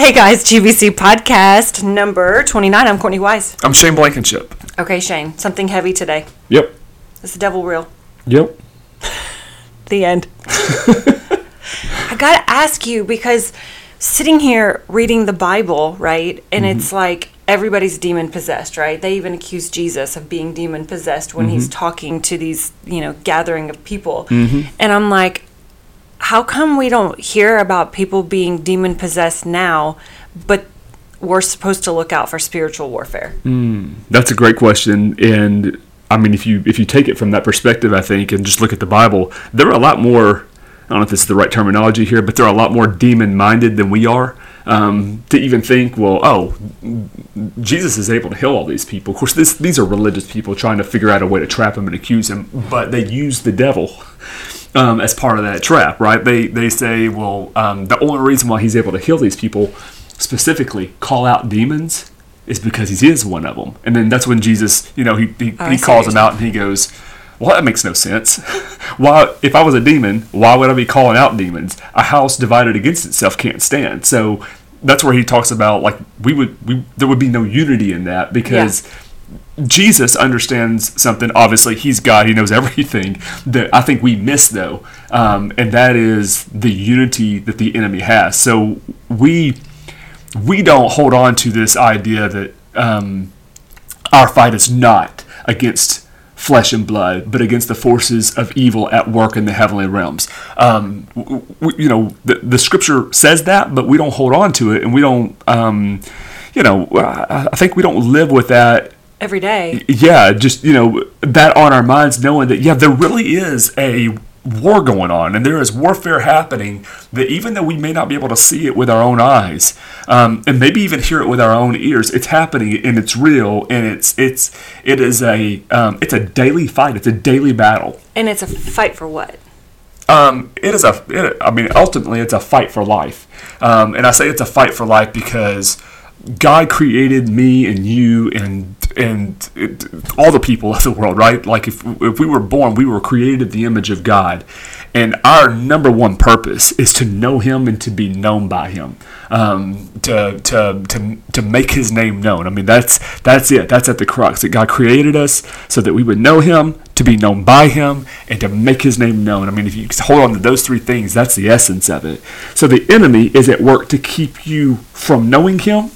Hey guys, GBC podcast number 29. I'm Courtney Wise. I'm Shane Blankenship. Okay, Shane, something heavy today. Yep. Is the devil real? Yep. The end. I gotta ask you because sitting here reading the Bible, right? And mm-hmm. it's like everybody's demon possessed, right? They even accuse Jesus of being demon possessed when he's mm-hmm. talking to these, you know, gathering of people. Mm-hmm. And I'm like, how come we don't hear about people being demon possessed now, but we're supposed to look out for spiritual warfare? That's a great question, and I mean, if you if you take it from that perspective, I think, and just look at the Bible, there are a lot more. I don't know if this is the right terminology here, but there are a lot more demon-minded than we are. Um, to even think, well, oh, Jesus is able to heal all these people. Of course, this, these are religious people trying to figure out a way to trap him and accuse him, but they use the devil um, as part of that trap, right? They they say, well, um, the only reason why he's able to heal these people, specifically call out demons, is because he is one of them. And then that's when Jesus, you know, he he, Oh, he calls them out and he goes. Well, that makes no sense. why, if I was a demon, why would I be calling out demons? A house divided against itself can't stand. So that's where he talks about like we would we there would be no unity in that because Jesus understands something. Obviously, he's God. He knows everything. That I think we miss, though, um, and that is the unity that the enemy has. So we we don't hold on to this idea that um, our fight is not against flesh and blood, but against the forces of evil at work in the heavenly realms. Um, w- w- you know, the, the scripture says that, but we don't hold on to it, and we don't. Um, you know, I I think we don't live with that Every day. yeah, just you know that on our minds, knowing that yeah, there really is a war going on, and there is warfare happening. That even though we may not be able to see it with our own eyes, um, and maybe even hear it with our own ears, it's happening and it's real, and it's it's it is a um, it's a daily fight. It's a daily battle. And it's a fight for what? Um, it is a. It, I mean, ultimately, it's a fight for life, um, and I say it's a fight for life because God created me and you and and it, all the people of the world, right? Like if if we were born, we were created the image of God, and our number one purpose is to know Him and to be known by Him, um, to to to to make His name known. I mean, that's that's it. That's at the crux that God created us so that we would know Him, to be known by Him, and to make His name known. I mean, if you hold on to those three things, that's the essence of it. So the enemy is at work to keep you from knowing Him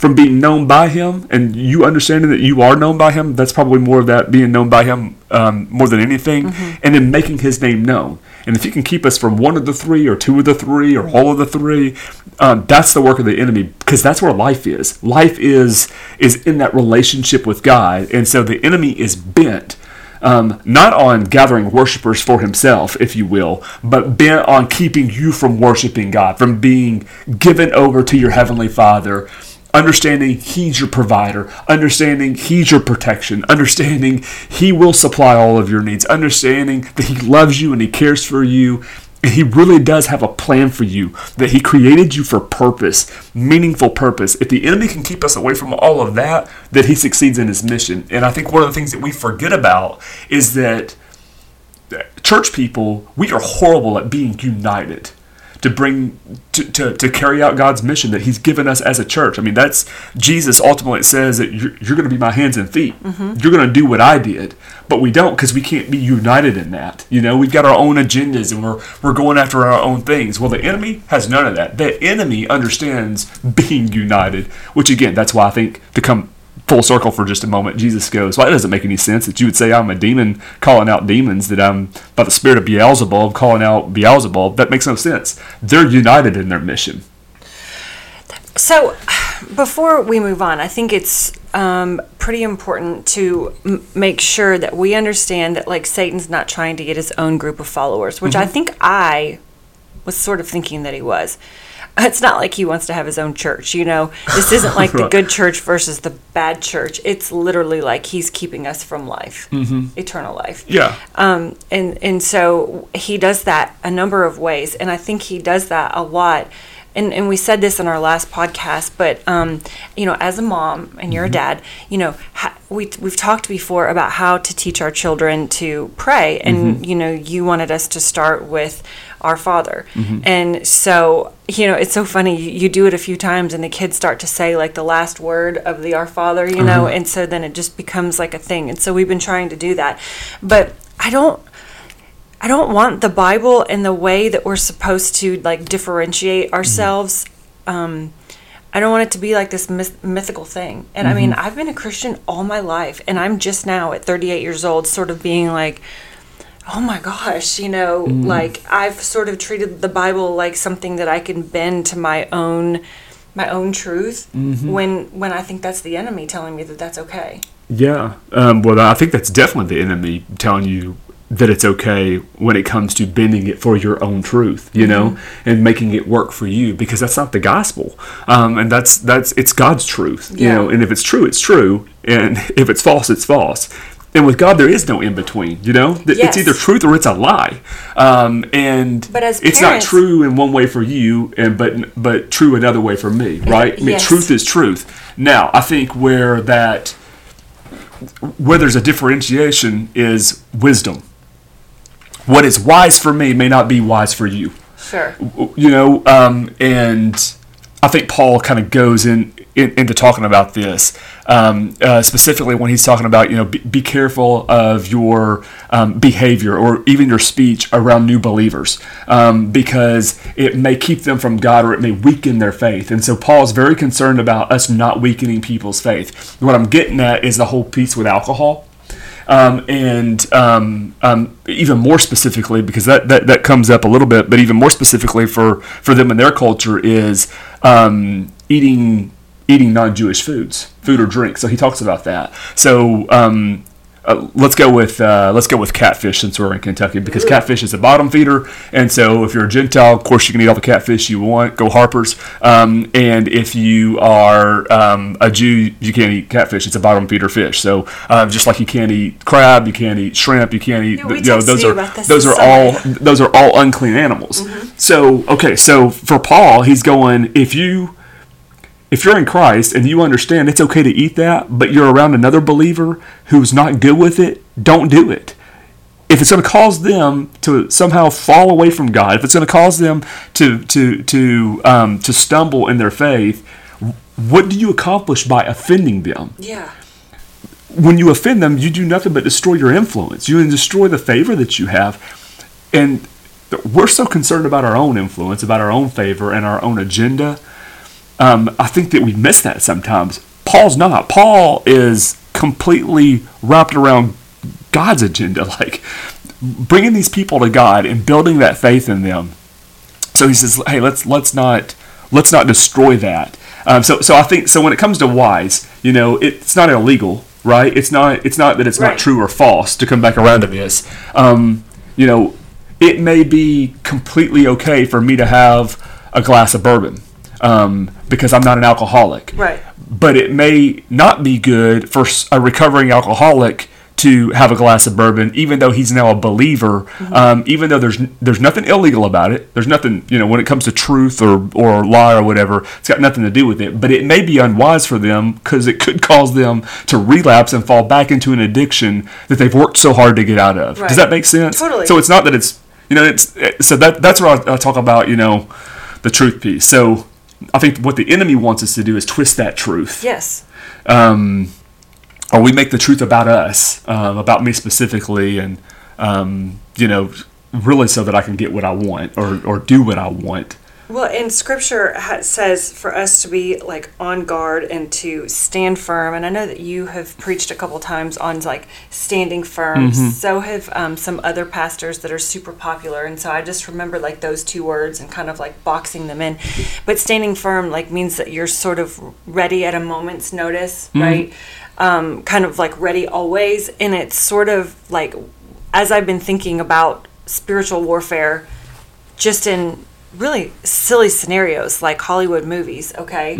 from being known by him and you understanding that you are known by him that's probably more of that being known by him um, more than anything and then making his name known. And if he can keep us from one of the three or two of the three or all of the three um, that's the work of the enemy because that's where life is. Life is is in that relationship with god and so the enemy is bent um, not on gathering worshipers for himself, if you will, but bent on keeping you from worshiping God, from being given over to your Heavenly Father, understanding He's your provider, understanding He's your protection, understanding He will supply all of your needs, understanding that He loves you and He cares for you. And he really does have a plan for you, that he created you for purpose, meaningful purpose. If the enemy can keep us away from all of that, that he succeeds in his mission. And I think one of the things that we forget about is that church people, we are horrible at being united to bring to, to, to carry out God's mission that He's given us as a church. I mean, that's Jesus ultimately says that you're, you're going to be my hands and feet. Mm-hmm. You're going to do what I did, but we don't because we can't be united in that. You know, we've got our own agendas and we're we're going after our own things. Well, the enemy has none of that. The enemy understands being united, which again, that's why I think to come full circle for just a moment, Jesus goes, Well, it doesn't make any sense that you would say I'm a demon calling out demons, that I'm by the spirit of Beelzebub calling out Beelzebub. That makes no sense. They're united in their mission. So, before we move on, I think it's um, pretty important to m- make sure that we understand that, like, Satan's not trying to get his own group of followers, which I think I was sort of thinking that he was. It's not like he wants to have his own church, you know. This isn't like the good church versus the bad church. It's literally like he's keeping us from life, eternal life. Yeah. Um, and and so he does that a number of ways, and I think he does that a lot and, and we said this in our last podcast, but um, you know, as a mom and you're a dad, you know, ha- we we've talked before about how to teach our children to pray, and you know, you wanted us to start with our Father, mm-hmm. and so you know, it's so funny. You, you do it a few times, and the kids start to say like the last word of the Our Father, you know, uh-huh. and so then it just becomes like a thing, and so we've been trying to do that, but I don't. I don't want the Bible in the way that we're supposed to like differentiate mm-hmm. ourselves. Um, I don't want it to be like this myth- mythical thing. And I mean, mm-hmm. I've been a Christian all my life, and I'm just now at 38 years old, sort of being like, oh my gosh, you know, like I've sort of treated the Bible like something that I can bend to my own my own truth when when I think that's the enemy telling me that that's okay. Yeah. Um, well, I think that's definitely the enemy telling you that it's okay when it comes to bending it for your own truth, you know, and making it work for you because that's not the gospel. Um, and that's that's it's God's truth, you know. And if it's true, it's true, and if it's false, it's false. And with God, there is no in between, you know. Yes. It's either truth or it's a lie. Um, and But as it's not true in one way for you, and but but true another way for me, right? I mean, truth is truth. Now, I think where that where there's a differentiation is wisdom. What is wise for me may not be wise for you. Sure. You know, um, and I think Paul kind of goes in, in into talking about this um, uh, specifically when he's talking about you know be, be careful of your um, behavior or even your speech around new believers um, because it may keep them from God or it may weaken their faith. And so Paul is very concerned about us not weakening people's faith. What I'm getting at is the whole piece with alcohol. Um, and um, um, even more specifically, because that, that, that comes up a little bit, but even more specifically for, for them in their culture is um, eating eating non-Jewish foods, food or drink. So he talks about that. So um, uh, let's go with uh, let's go with catfish since we're in Kentucky because catfish is a bottom feeder, and so if you're a Gentile, of course you can eat all the catfish you want. Go Harper's, um, and if you are um, a Jew, you can't eat catfish. It's a bottom feeder fish. So uh, just like you can't eat crab, you can't eat shrimp, you can't eat. We you know, those are those are all those are all unclean animals. So okay, so for Paul, he's going if you if you're in Christ and you understand it's okay to eat that, but you're around another believer who's not good with it, don't do it. If it's going to cause them to somehow fall away from God, if it's going to cause them to to to um, to stumble in their faith, what do you accomplish by offending them? Yeah. when you offend them, you do nothing but destroy your influence. You destroy the favor that you have. And we're so concerned about our own influence, about our own favor, and our own agenda. Um, I think that we miss that sometimes. Paul's not. Paul is completely wrapped around God's agenda, like bringing these people to God and building that faith in them. So he says, "Hey, let's let's not let's not destroy that." Um, so so I think so when it comes to wise, you know, it's not illegal, right? It's not it's not that it's Right. not true or false to come back around to this. Um, you know, it may be completely okay for me to have a glass of bourbon um, because I'm not an alcoholic Right. but it may not be good for a recovering alcoholic to have a glass of bourbon, even though he's now a believer. Um, even though there's there's nothing illegal about it. There's nothing you know when it comes to truth or or lie or whatever. It's got nothing to do with it. But it may be unwise for them because it could cause them to relapse and fall back into an addiction that they've worked so hard to get out of. Right. Does that make sense? Totally. So it's not that it's you know it's so that that's where I, I talk about you know the truth piece. So. I think what the enemy wants us to do is twist that truth Yes. um, or we make the truth about us, um, about me specifically, and um, you know, really so that I can get what I want or or do what I want. Well, and scripture says for us to be like on guard and to stand firm. And I know that you have preached a couple times on like standing firm. So have um, some other pastors that are super popular. And so I just remember like those two words and kind of like boxing them in. But standing firm like means that you're sort of ready at a moment's notice, right? Um, kind of like ready always. And it's sort of like as I've been thinking about spiritual warfare, just in really silly scenarios like Hollywood movies, okay?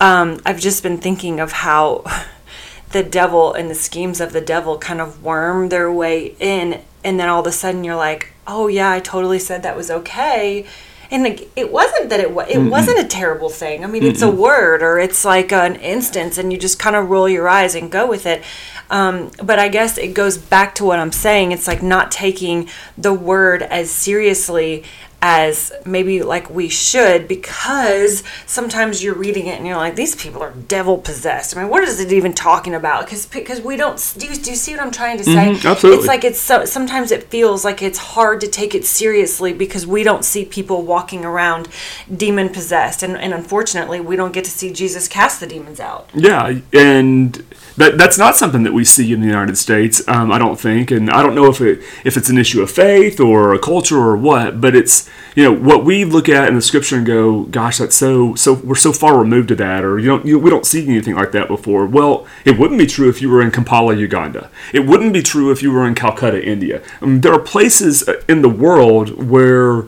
Um, I've just been thinking of how the devil and the schemes of the devil kind of worm their way in, and then all of a sudden you're like, oh, yeah, I totally said that was okay. and like, it wasn't that it was it wasn't a terrible thing. I mean, it's a word or it's like an instance, and you just kind of roll your eyes and go with it. Um, but I guess it goes back to what I'm saying. It's like not taking the word as seriously as maybe like we should because sometimes you're reading it and you're like these people are devil possessed. I mean, what is it even talking about? Because because we don't do you, do you see what I'm trying to say? Mhm, absolutely. It's like it's so sometimes it feels like it's hard to take it seriously because we don't see people walking around demon possessed and, and unfortunately we don't get to see Jesus cast the demons out. Yeah, and that that's not something that we see in the United States. Um, I don't think, and I don't know if it if it's an issue of faith or a culture or what. But it's you know what we look at in the scripture and go, gosh, that's so so we're so far removed to that, or you don't you, we don't see anything like that before. Well, it wouldn't be true if you were in Kampala, Uganda. It wouldn't be true if you were in Calcutta, India. I mean, there are places uh, in the world where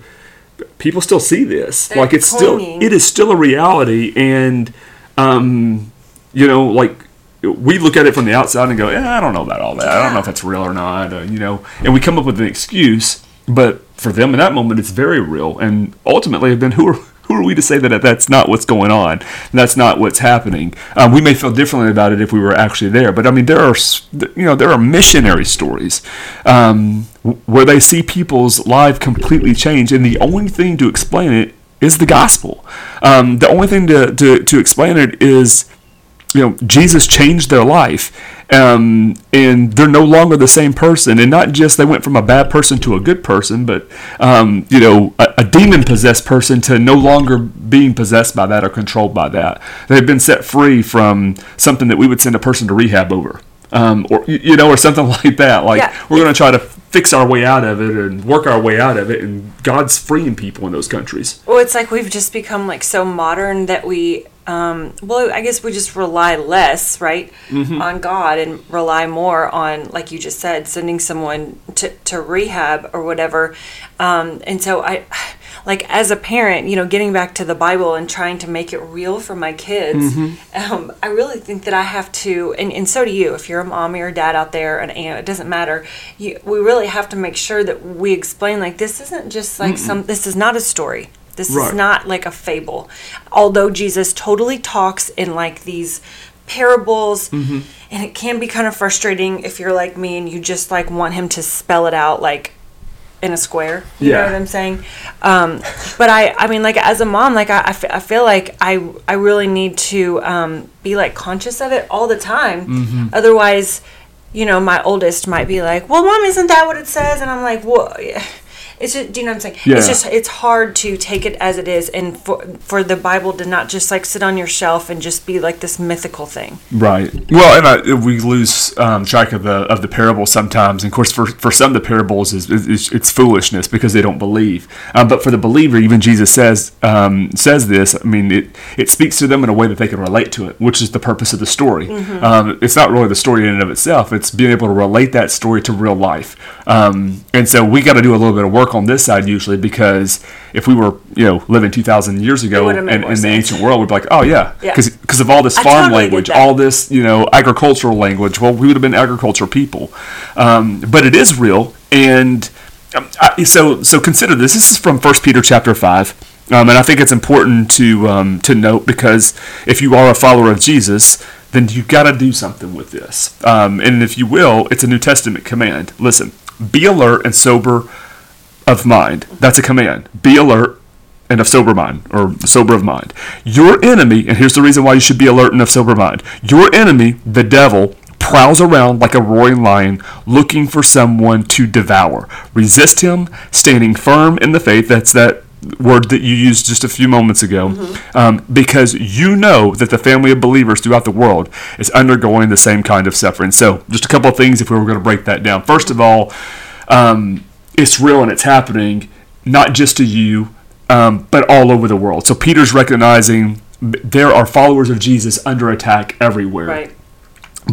people still see this. They're like it's still it is still a reality, and um, you know, like we look at it from the outside and go, I don't know about all that. I don't know if that's real or not. Uh, you know, and we come up with an excuse. But for them in that moment, it's very real. And ultimately, then who are who are we to say that that's not what's going on? That's not what's happening. Um, we may feel differently about it if we were actually there. But I mean, there are you know there are missionary stories um, where they see people's life completely change, and the only thing to explain it is the gospel. Um, the only thing to, to, to explain it is you know jesus changed their life um, and they're no longer the same person. And not just they went from a bad person to a good person but um, you know a, a demon possessed person to no longer being possessed by that or controlled by that. They've been set free from something that we would send a person to rehab over um, or you know or something like that. Like Yeah. we're going to try to fix our way out of it and work our way out of it and god's freeing people in those countries. Well, it's like we've just become like so modern that we, um, well, I guess we just rely less, right, on God and rely more on, like you just said, sending someone to, to rehab or whatever. Um, and so I, like as a parent, you know, getting back to the Bible and trying to make it real for my kids, um, I really think that I have to, and, and so do you, if you're a mom or your dad out there, an aunt, it doesn't matter. You, we really have to make sure that we explain, like, this isn't just like some, this is not a story. This Right. is not like a fable. Although Jesus totally talks in like these parables, Mm-hmm. and it can be kind of frustrating if you're like me and you just like want him to spell it out like in a square. You know what I'm saying? Um, but I, I mean, like as a mom, like I, I, feel like I, I really need to um, be like conscious of it all the time. Mm-hmm. Otherwise, you know, my oldest might be like, "Well, mom, isn't that what it says?" And I'm like, "Well." It's just, do you know what I'm saying? Yeah. It's just, it's hard to take it as it is, and for for the Bible to not just like sit on your shelf and just be like this mythical thing. Right. Well, and I, we lose um, track of the of the parables sometimes. And of course, for, for some, the parables is, is it's foolishness because they don't believe. Um, but for the believer, even Jesus says um, says this. I mean, it it speaks to them in a way that they can relate to it, which is the purpose of the story. Um, it's not really the story in and of itself. It's being able to relate that story to real life. Um, and so we got to do a little bit of work on this side usually because if we were you know living two thousand years ago in, in the ancient world, we'd be like, oh yeah, Yeah. because of all this farm totally language, all this, you know, agricultural language. Well, we would have been agriculture people, um, but it is real. And um, I, so, so consider this. This is from First Peter chapter five, um, and I think it's important to um, to note because if you are a follower of Jesus, then you've got to do something with this. Um, and if you will, it's a New Testament command. Listen, be alert and sober of mind. That's a command. Be alert and of sober mind, or sober of mind. Your enemy, and here's the reason why you should be alert and of sober mind. Your enemy, the devil, prowls around like a roaring lion looking for someone to devour. Resist him, standing firm in the faith. That's that word that you used just a few moments ago. Um, because you know that the family of believers throughout the world is undergoing the same kind of suffering. So, just a couple of things if we were going to break that down. First of all, um, it's real and it's happening, not just to you, um, but all over the world. So Peter's recognizing there are followers of Jesus under attack everywhere. Right.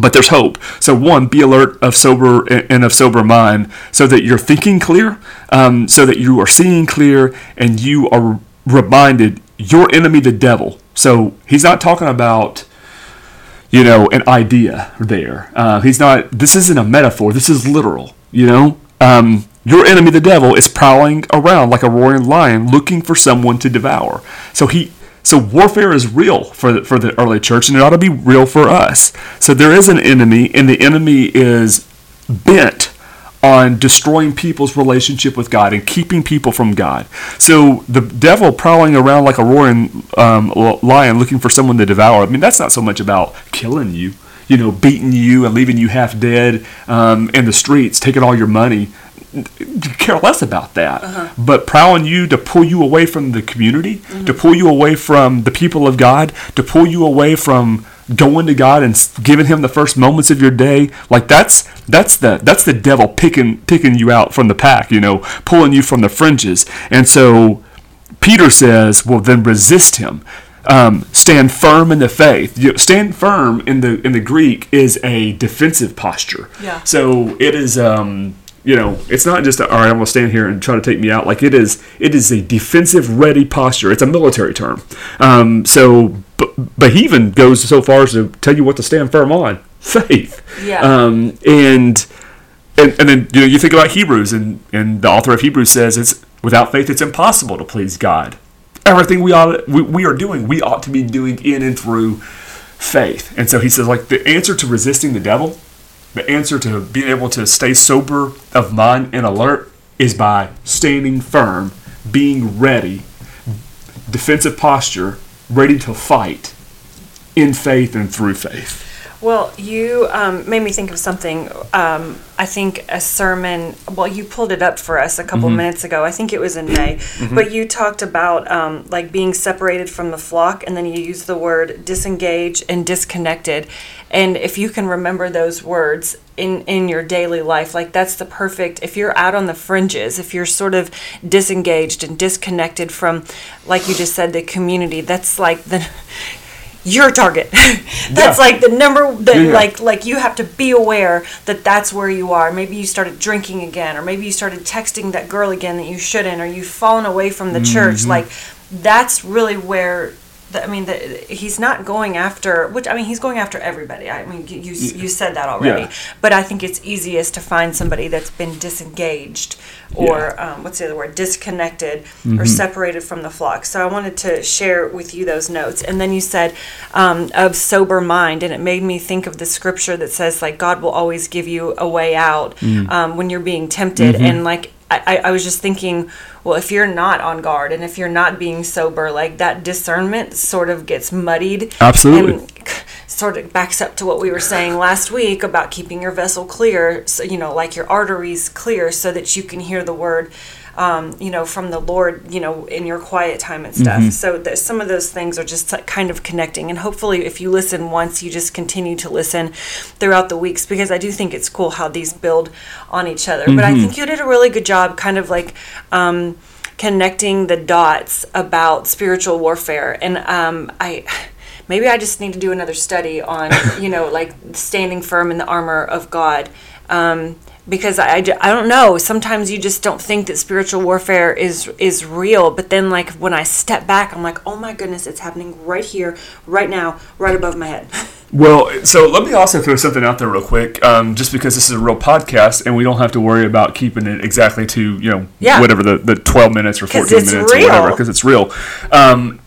But there's hope. So one, be alert of sober and of sober mind, so that you're thinking clear, um, so that you are seeing clear, and you are reminded your enemy, the devil. So he's not talking about you know, an idea there. Uh, he's not. This isn't a metaphor. This is literal. You know, um, your enemy, the devil, is prowling around like a roaring lion, looking for someone to devour. So he, so warfare is real for the, for the early church, and it ought to be real for us. So there is an enemy, and the enemy is bent on destroying people's relationship with God and keeping people from God. So the devil prowling around like a roaring um, lion looking for someone to devour. I mean, that's not so much about killing you, you know, beating you and leaving you half dead um, in the streets, taking all your money care less about that. Uh-huh. But prowling you to pull you away from the community, mm-hmm. to pull you away from the people of God, to pull you away from going to God and giving Him the first moments of your day, like that's that's the that's the devil picking picking you out from the pack, you know, pulling you from the fringes. And so Peter says, well, then resist him. Um, stand firm in the faith. You know, stand firm in the in the Greek is a defensive posture. Yeah. So it is. Um, you know, it's not just a, all right. I'm gonna stand here and try to take me out. Like it is, it is a defensive ready posture. It's a military term. Um, so, but, but he even goes so far as to tell you what to stand firm on: faith. Yeah. Um, and and and then you know you think about Hebrews, and and the author of Hebrews says it's without faith it's impossible to please God. Everything we ought we, we are doing, we ought to be doing in and through faith. And so he says, like the answer to resisting the devil the answer to being able to stay sober of mind and alert is by standing firm, being ready, defensive posture, ready to fight in faith and through faith. Well, you um, made me think of something. Um, I think a sermon. Well, you pulled it up for us a couple mm-hmm. minutes ago. I think it was in May, mm-hmm. but you talked about um, like being separated from the flock, and then you used the word disengage and disconnected. And if you can remember those words in in your daily life, like that's the perfect. If you're out on the fringes, if you're sort of disengaged and disconnected from, like you just said, the community, that's like the your target. that's yeah. like the number that yeah. like like you have to be aware that that's where you are. Maybe you started drinking again or maybe you started texting that girl again that you shouldn't or you've fallen away from the mm-hmm. church. Like that's really where the, I mean, the, he's not going after. Which I mean, he's going after everybody. I mean, you you, you said that already. Yeah. But I think it's easiest to find somebody that's been disengaged or yeah. um, what's the other word, disconnected mm-hmm. or separated from the flock. So I wanted to share with you those notes. And then you said um, of sober mind, and it made me think of the scripture that says like God will always give you a way out mm. um, when you're being tempted, mm-hmm. and like I, I was just thinking, well, if you're not on guard and if you're not being sober, like that discernment sort of gets muddied. Absolutely. And sort of backs up to what we were saying last week about keeping your vessel clear, so, you know, like your arteries clear so that you can hear the word um, you know, from the Lord, you know, in your quiet time and stuff. Mm-hmm. So th- some of those things are just like kind of connecting. And hopefully, if you listen once, you just continue to listen throughout the weeks because I do think it's cool how these build on each other. Mm-hmm. But I mm-hmm. think you did a really good job, kind of like. Um, connecting the dots about spiritual warfare and um, i maybe i just need to do another study on you know like standing firm in the armor of god um, because I, I don't know sometimes you just don't think that spiritual warfare is is real but then like when i step back i'm like oh my goodness it's happening right here right now right above my head well so let me also throw something out there real quick um, just because this is a real podcast and we don't have to worry about keeping it exactly to you know yeah. whatever the, the 12 minutes or 14 minutes real. or whatever because it's real because um,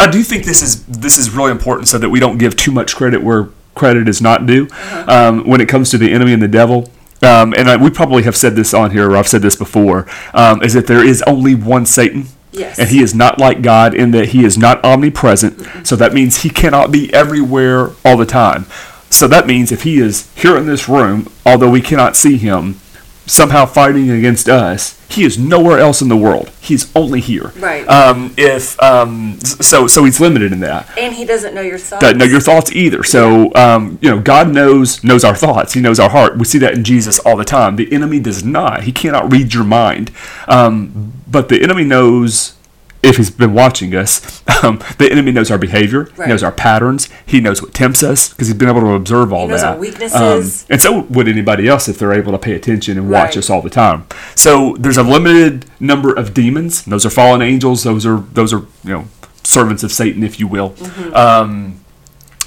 i do think this is this is really important so that we don't give too much credit where credit is not due uh-huh. um, when it comes to the enemy and the devil um, and I, we probably have said this on here, or I've said this before, um, is that there is only one Satan. Yes. And he is not like God in that he is not omnipresent. Mm-hmm. So that means he cannot be everywhere all the time. So that means if he is here in this room, although we cannot see him, somehow fighting against us, he is nowhere else in the world. He's only here. Right. Um, if um, so, so he's limited in that. And he doesn't know your thoughts. Doesn't know your thoughts either. So um, you know, God knows knows our thoughts. He knows our heart. We see that in Jesus all the time. The enemy does not. He cannot read your mind. Um, but the enemy knows if he's been watching us, um, the enemy knows our behavior, right. knows our patterns, he knows what tempts us because he's been able to observe all he knows that. Our weaknesses. Um, and so would anybody else if they're able to pay attention and watch right. us all the time. So there's a limited number of demons. Those are fallen angels. Those are those are you know servants of Satan, if you will. Mm-hmm. Um,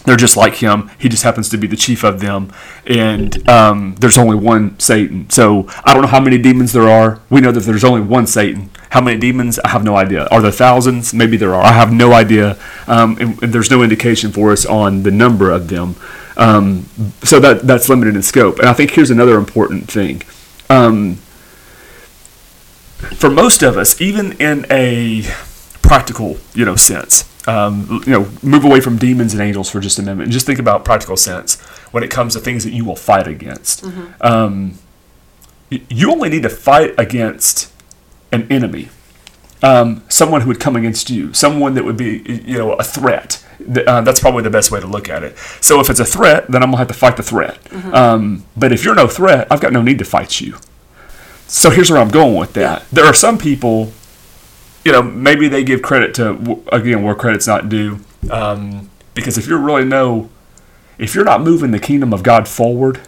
They're just like him. He just happens to be the chief of them, and um, there's only one Satan. So I don't know how many demons there are. We know that there's only one Satan. How many demons? I have no idea. Are there thousands? Maybe there are. I have no idea. Um, and, and there's no indication for us on the number of them. Um, so that that's limited in scope. And I think here's another important thing. Um, for most of us, even in a practical, you know, sense, um, you know, move away from demons and angels for just a minute and just think about practical sense when it comes to things that you will fight against. Um, y- you only need to fight against an enemy, um, someone who would come against you, someone that would be, you know, a threat. Uh, that's probably the best way to look at it. So if it's a threat, then I'm gonna have to fight the threat. Um, but if you're no threat, I've got no need to fight you. So here's where I'm going with that. There are some people, you know, maybe they give credit to again where credit's not due, um, because if you're really no, if you're not moving the kingdom of God forward,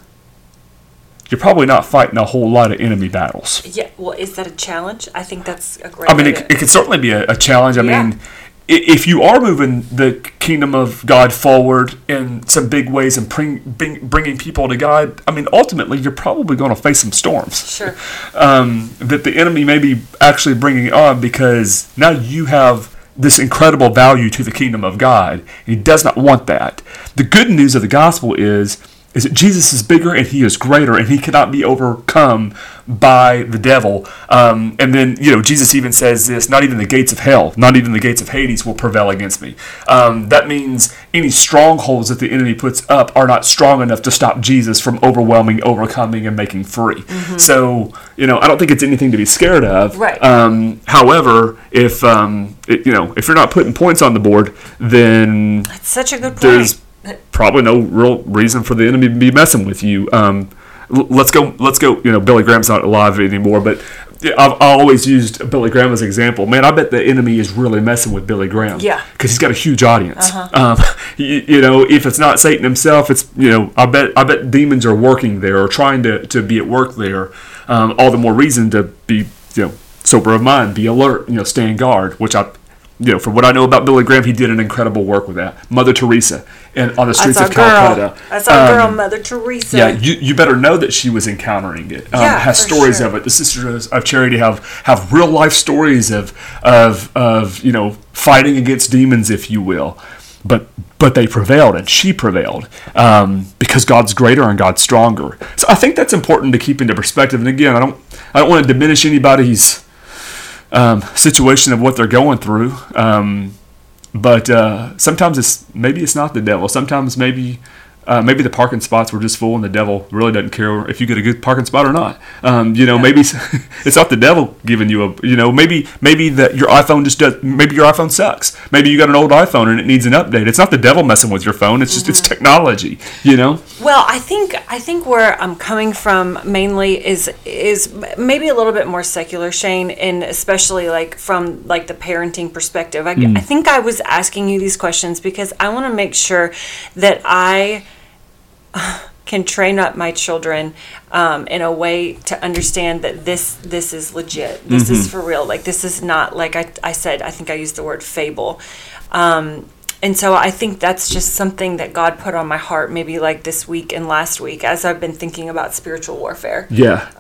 you're probably not fighting a whole lot of enemy battles. Yeah. Well, is that a challenge? I think that's a great. I mean, it, it could certainly be a, a challenge. I Yeah. mean, if you are moving the kingdom of God forward in some big ways and bring, bring, bringing people to God, I mean, ultimately, you're probably going to face some storms sure. um, that the enemy may be actually bringing on because now you have this incredible value to the kingdom of God. And He does not want that. The good news of the gospel is is that Jesus is bigger and he is greater and he cannot be overcome by the devil. Um, and then, you know, Jesus even says this not even the gates of hell, not even the gates of Hades will prevail against me. Um, that means any strongholds that the enemy puts up are not strong enough to stop Jesus from overwhelming, overcoming, and making free. So, you know, I don't think it's anything to be scared of. Right. Um, however, if, um, it, you know, if you're not putting points on the board, then That's such a good point. Probably no real reason for the enemy to be messing with you. Um, l- let's go. Let's go. You know, Billy Graham's not alive anymore, but I've, I always used Billy Graham as an example. Man, I bet the enemy is really messing with Billy Graham. Yeah. because he's got a huge audience. Um, you, you know, if it's not Satan himself, it's you know, I bet I bet demons are working there or trying to, to be at work there. Um, all the more reason to be you know sober of mind, be alert, you know, stay in guard. Which I, you know, from what I know about Billy Graham, he did an incredible work with that. Mother Teresa and on the streets of girl. Calcutta. That's our girl, Um, Mother Teresa. yeah, you, you better know that she was encountering it. Um, Yeah, has stories sure. of it. The Sisters of Charity have have real life stories of of of you know fighting against demons, if you will. But but they prevailed, and she prevailed um, because God's greater and God's stronger. So I think that's important to keep into perspective. And again, I don't I don't want to diminish anybody's um, situation of what they're going through. Um, but uh, sometimes it's maybe it's not the devil. Sometimes maybe uh, maybe the parking spots were just full, and the devil really doesn't care if you get a good parking spot or not. Um, you know, maybe it's, not the devil giving you a. You know, maybe maybe that your iPhone just does. Maybe your iPhone sucks. Maybe you got an old iPhone and it needs an update. It's not the devil messing with your phone. It's just it's technology. You know. Well, I think I think where I'm coming from mainly is is maybe a little bit more secular, Shane, and especially like from like the parenting perspective. I, I think I was asking you these questions because I want to make sure that I can train up my children um, in a way to understand that this this is legit. This is for real. Like this is not like I, I said. I think I used the word fable. Um, and so I think that's just something that God put on my heart, maybe like this week and last week, as I've been thinking about spiritual warfare. Yeah.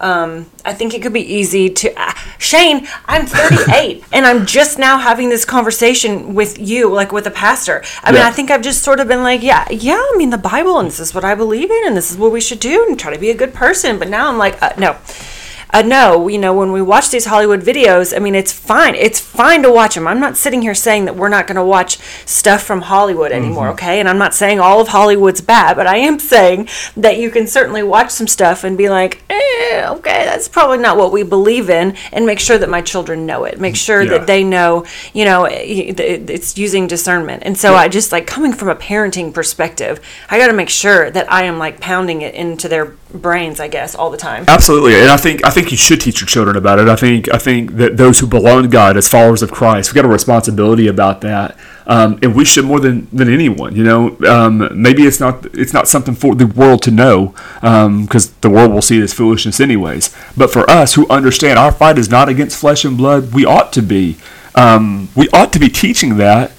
I think it could be easy to. Uh, Shane, I'm 38 and I'm just now having this conversation with you, like with a pastor. I mean, I think I've just sort of been like, yeah, yeah, I mean, the Bible and this is what I believe in and this is what we should do and try to be a good person. But now I'm like, uh, no. Uh, no, you know, when we watch these Hollywood videos, I mean, it's fine. It's fine to watch them. I'm not sitting here saying that we're not going to watch stuff from Hollywood anymore, okay? And I'm not saying all of Hollywood's bad, but I am saying that you can certainly watch some stuff and be like, eh, okay, that's probably not what we believe in, and make sure that my children know it. Make sure Yeah. that they know, you know, it- it's using discernment. And so I just like coming from a parenting perspective, I got to make sure that I am like pounding it into their brains, I guess, all the time. Absolutely, and I think I think you should teach your children about it. I think I think that those who belong to God as followers of Christ, we got a responsibility about that, um, and we should more than, than anyone. You know, um, maybe it's not it's not something for the world to know because the world will see it as foolishness anyways. But for us who understand our fight is not against flesh and blood, we ought to be um, we ought to be teaching that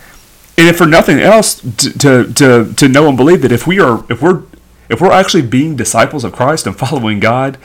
and if for nothing else, to, to to to know and believe that if we are if we're if we're actually being disciples of Christ and following God,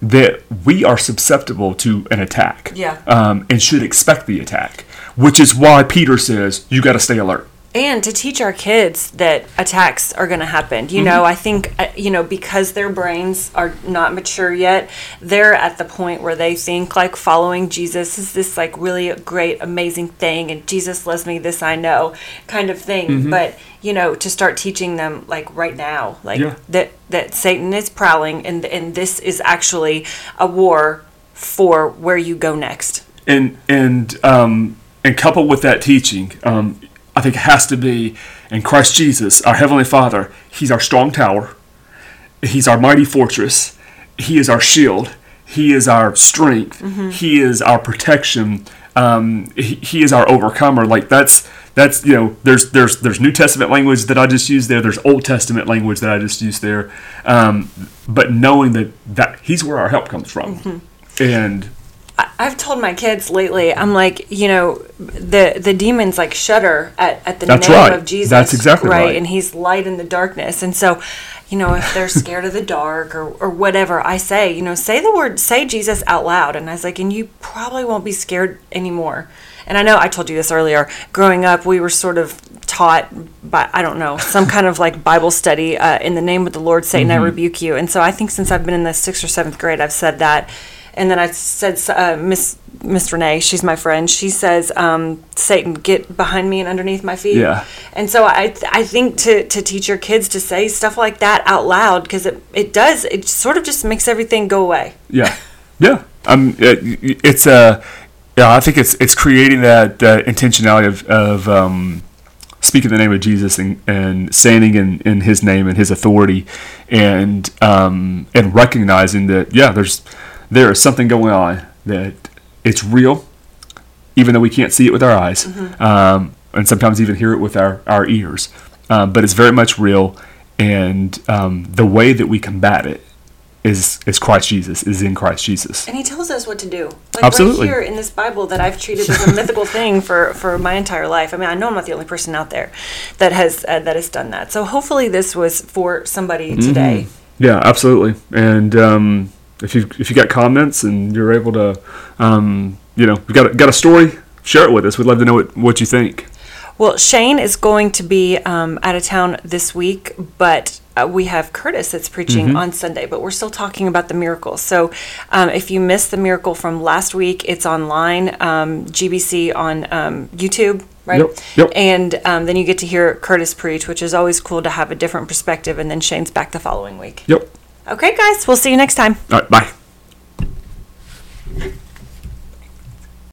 that we are susceptible to an attack. Yeah. Um, and should expect the attack, which is why Peter says you got to stay alert. And to teach our kids that attacks are going to happen. You know i think uh, you know because their brains are not mature yet they're at the point where they think like following jesus is this like really great amazing thing and jesus loves me this i know kind of thing. But you know to start teaching them like right now like Yeah. that that satan is prowling and and this is actually a war for where you go next. And and um, and coupled with that teaching, um, I think it has to be in Christ Jesus, our heavenly Father. He's our strong tower. He's our mighty fortress. He is our shield. He is our strength. He is our protection. Um, he, he is our overcomer. Like that's that's you know there's there's there's New Testament language that I just used there. There's Old Testament language that I just used there. Um, but knowing that that He's where our help comes from, and I- I've told my kids lately, I'm like, you know, the the demons like shudder at, at the That's name right. of Jesus. That's exactly right. And he's light in the darkness. And so, you know, if they're scared of the dark or, or whatever, I say, you know, say the word, say Jesus out loud. And I was like, and you probably won't be scared anymore. And I know I told you this earlier. Growing up, we were sort of taught by, I don't know, some kind of like Bible study uh, in the name of the Lord, Satan, Mm-hmm. I rebuke you. And so I think since I've been in the sixth or seventh grade, I've said that. And then I said, uh, Miss Miss Renee, she's my friend. She says, um, "Satan, get behind me and underneath my feet." Yeah. And so I, I think to, to teach your kids to say stuff like that out loud because it, it does it sort of just makes everything go away. Yeah, yeah. Um, it, it's uh, yeah. I think it's it's creating that, that intentionality of of um, speaking the name of Jesus and, and standing in, in His name and His authority, and um, and recognizing that yeah, there's there is something going on that it's real, even though we can't see it with our eyes, um, and sometimes even hear it with our our ears. Um, but it's very much real, and um, the way that we combat it is is Christ Jesus, is in Christ Jesus. And he tells us what to do. Like Absolutely. right here in this Bible that I've treated as a mythical thing for, for my entire life. I mean, I know I'm not the only person out there that has uh, that has done that. So hopefully this was for somebody today. Yeah, absolutely. And um, if you if you got comments and you're able to, um, you know, got a, got a story, share it with us. We'd love to know what, what you think. Well, Shane is going to be um, out of town this week, but uh, we have Curtis that's preaching on Sunday. But we're still talking about the miracle. So um, if you missed the miracle from last week, it's online, um, GBC on um, YouTube. Right, Yep, yep. and um, then you get to hear Curtis preach, which is always cool to have a different perspective. And then Shane's back the following week. Yep. Okay, guys, we'll see you next time. All right. Bye.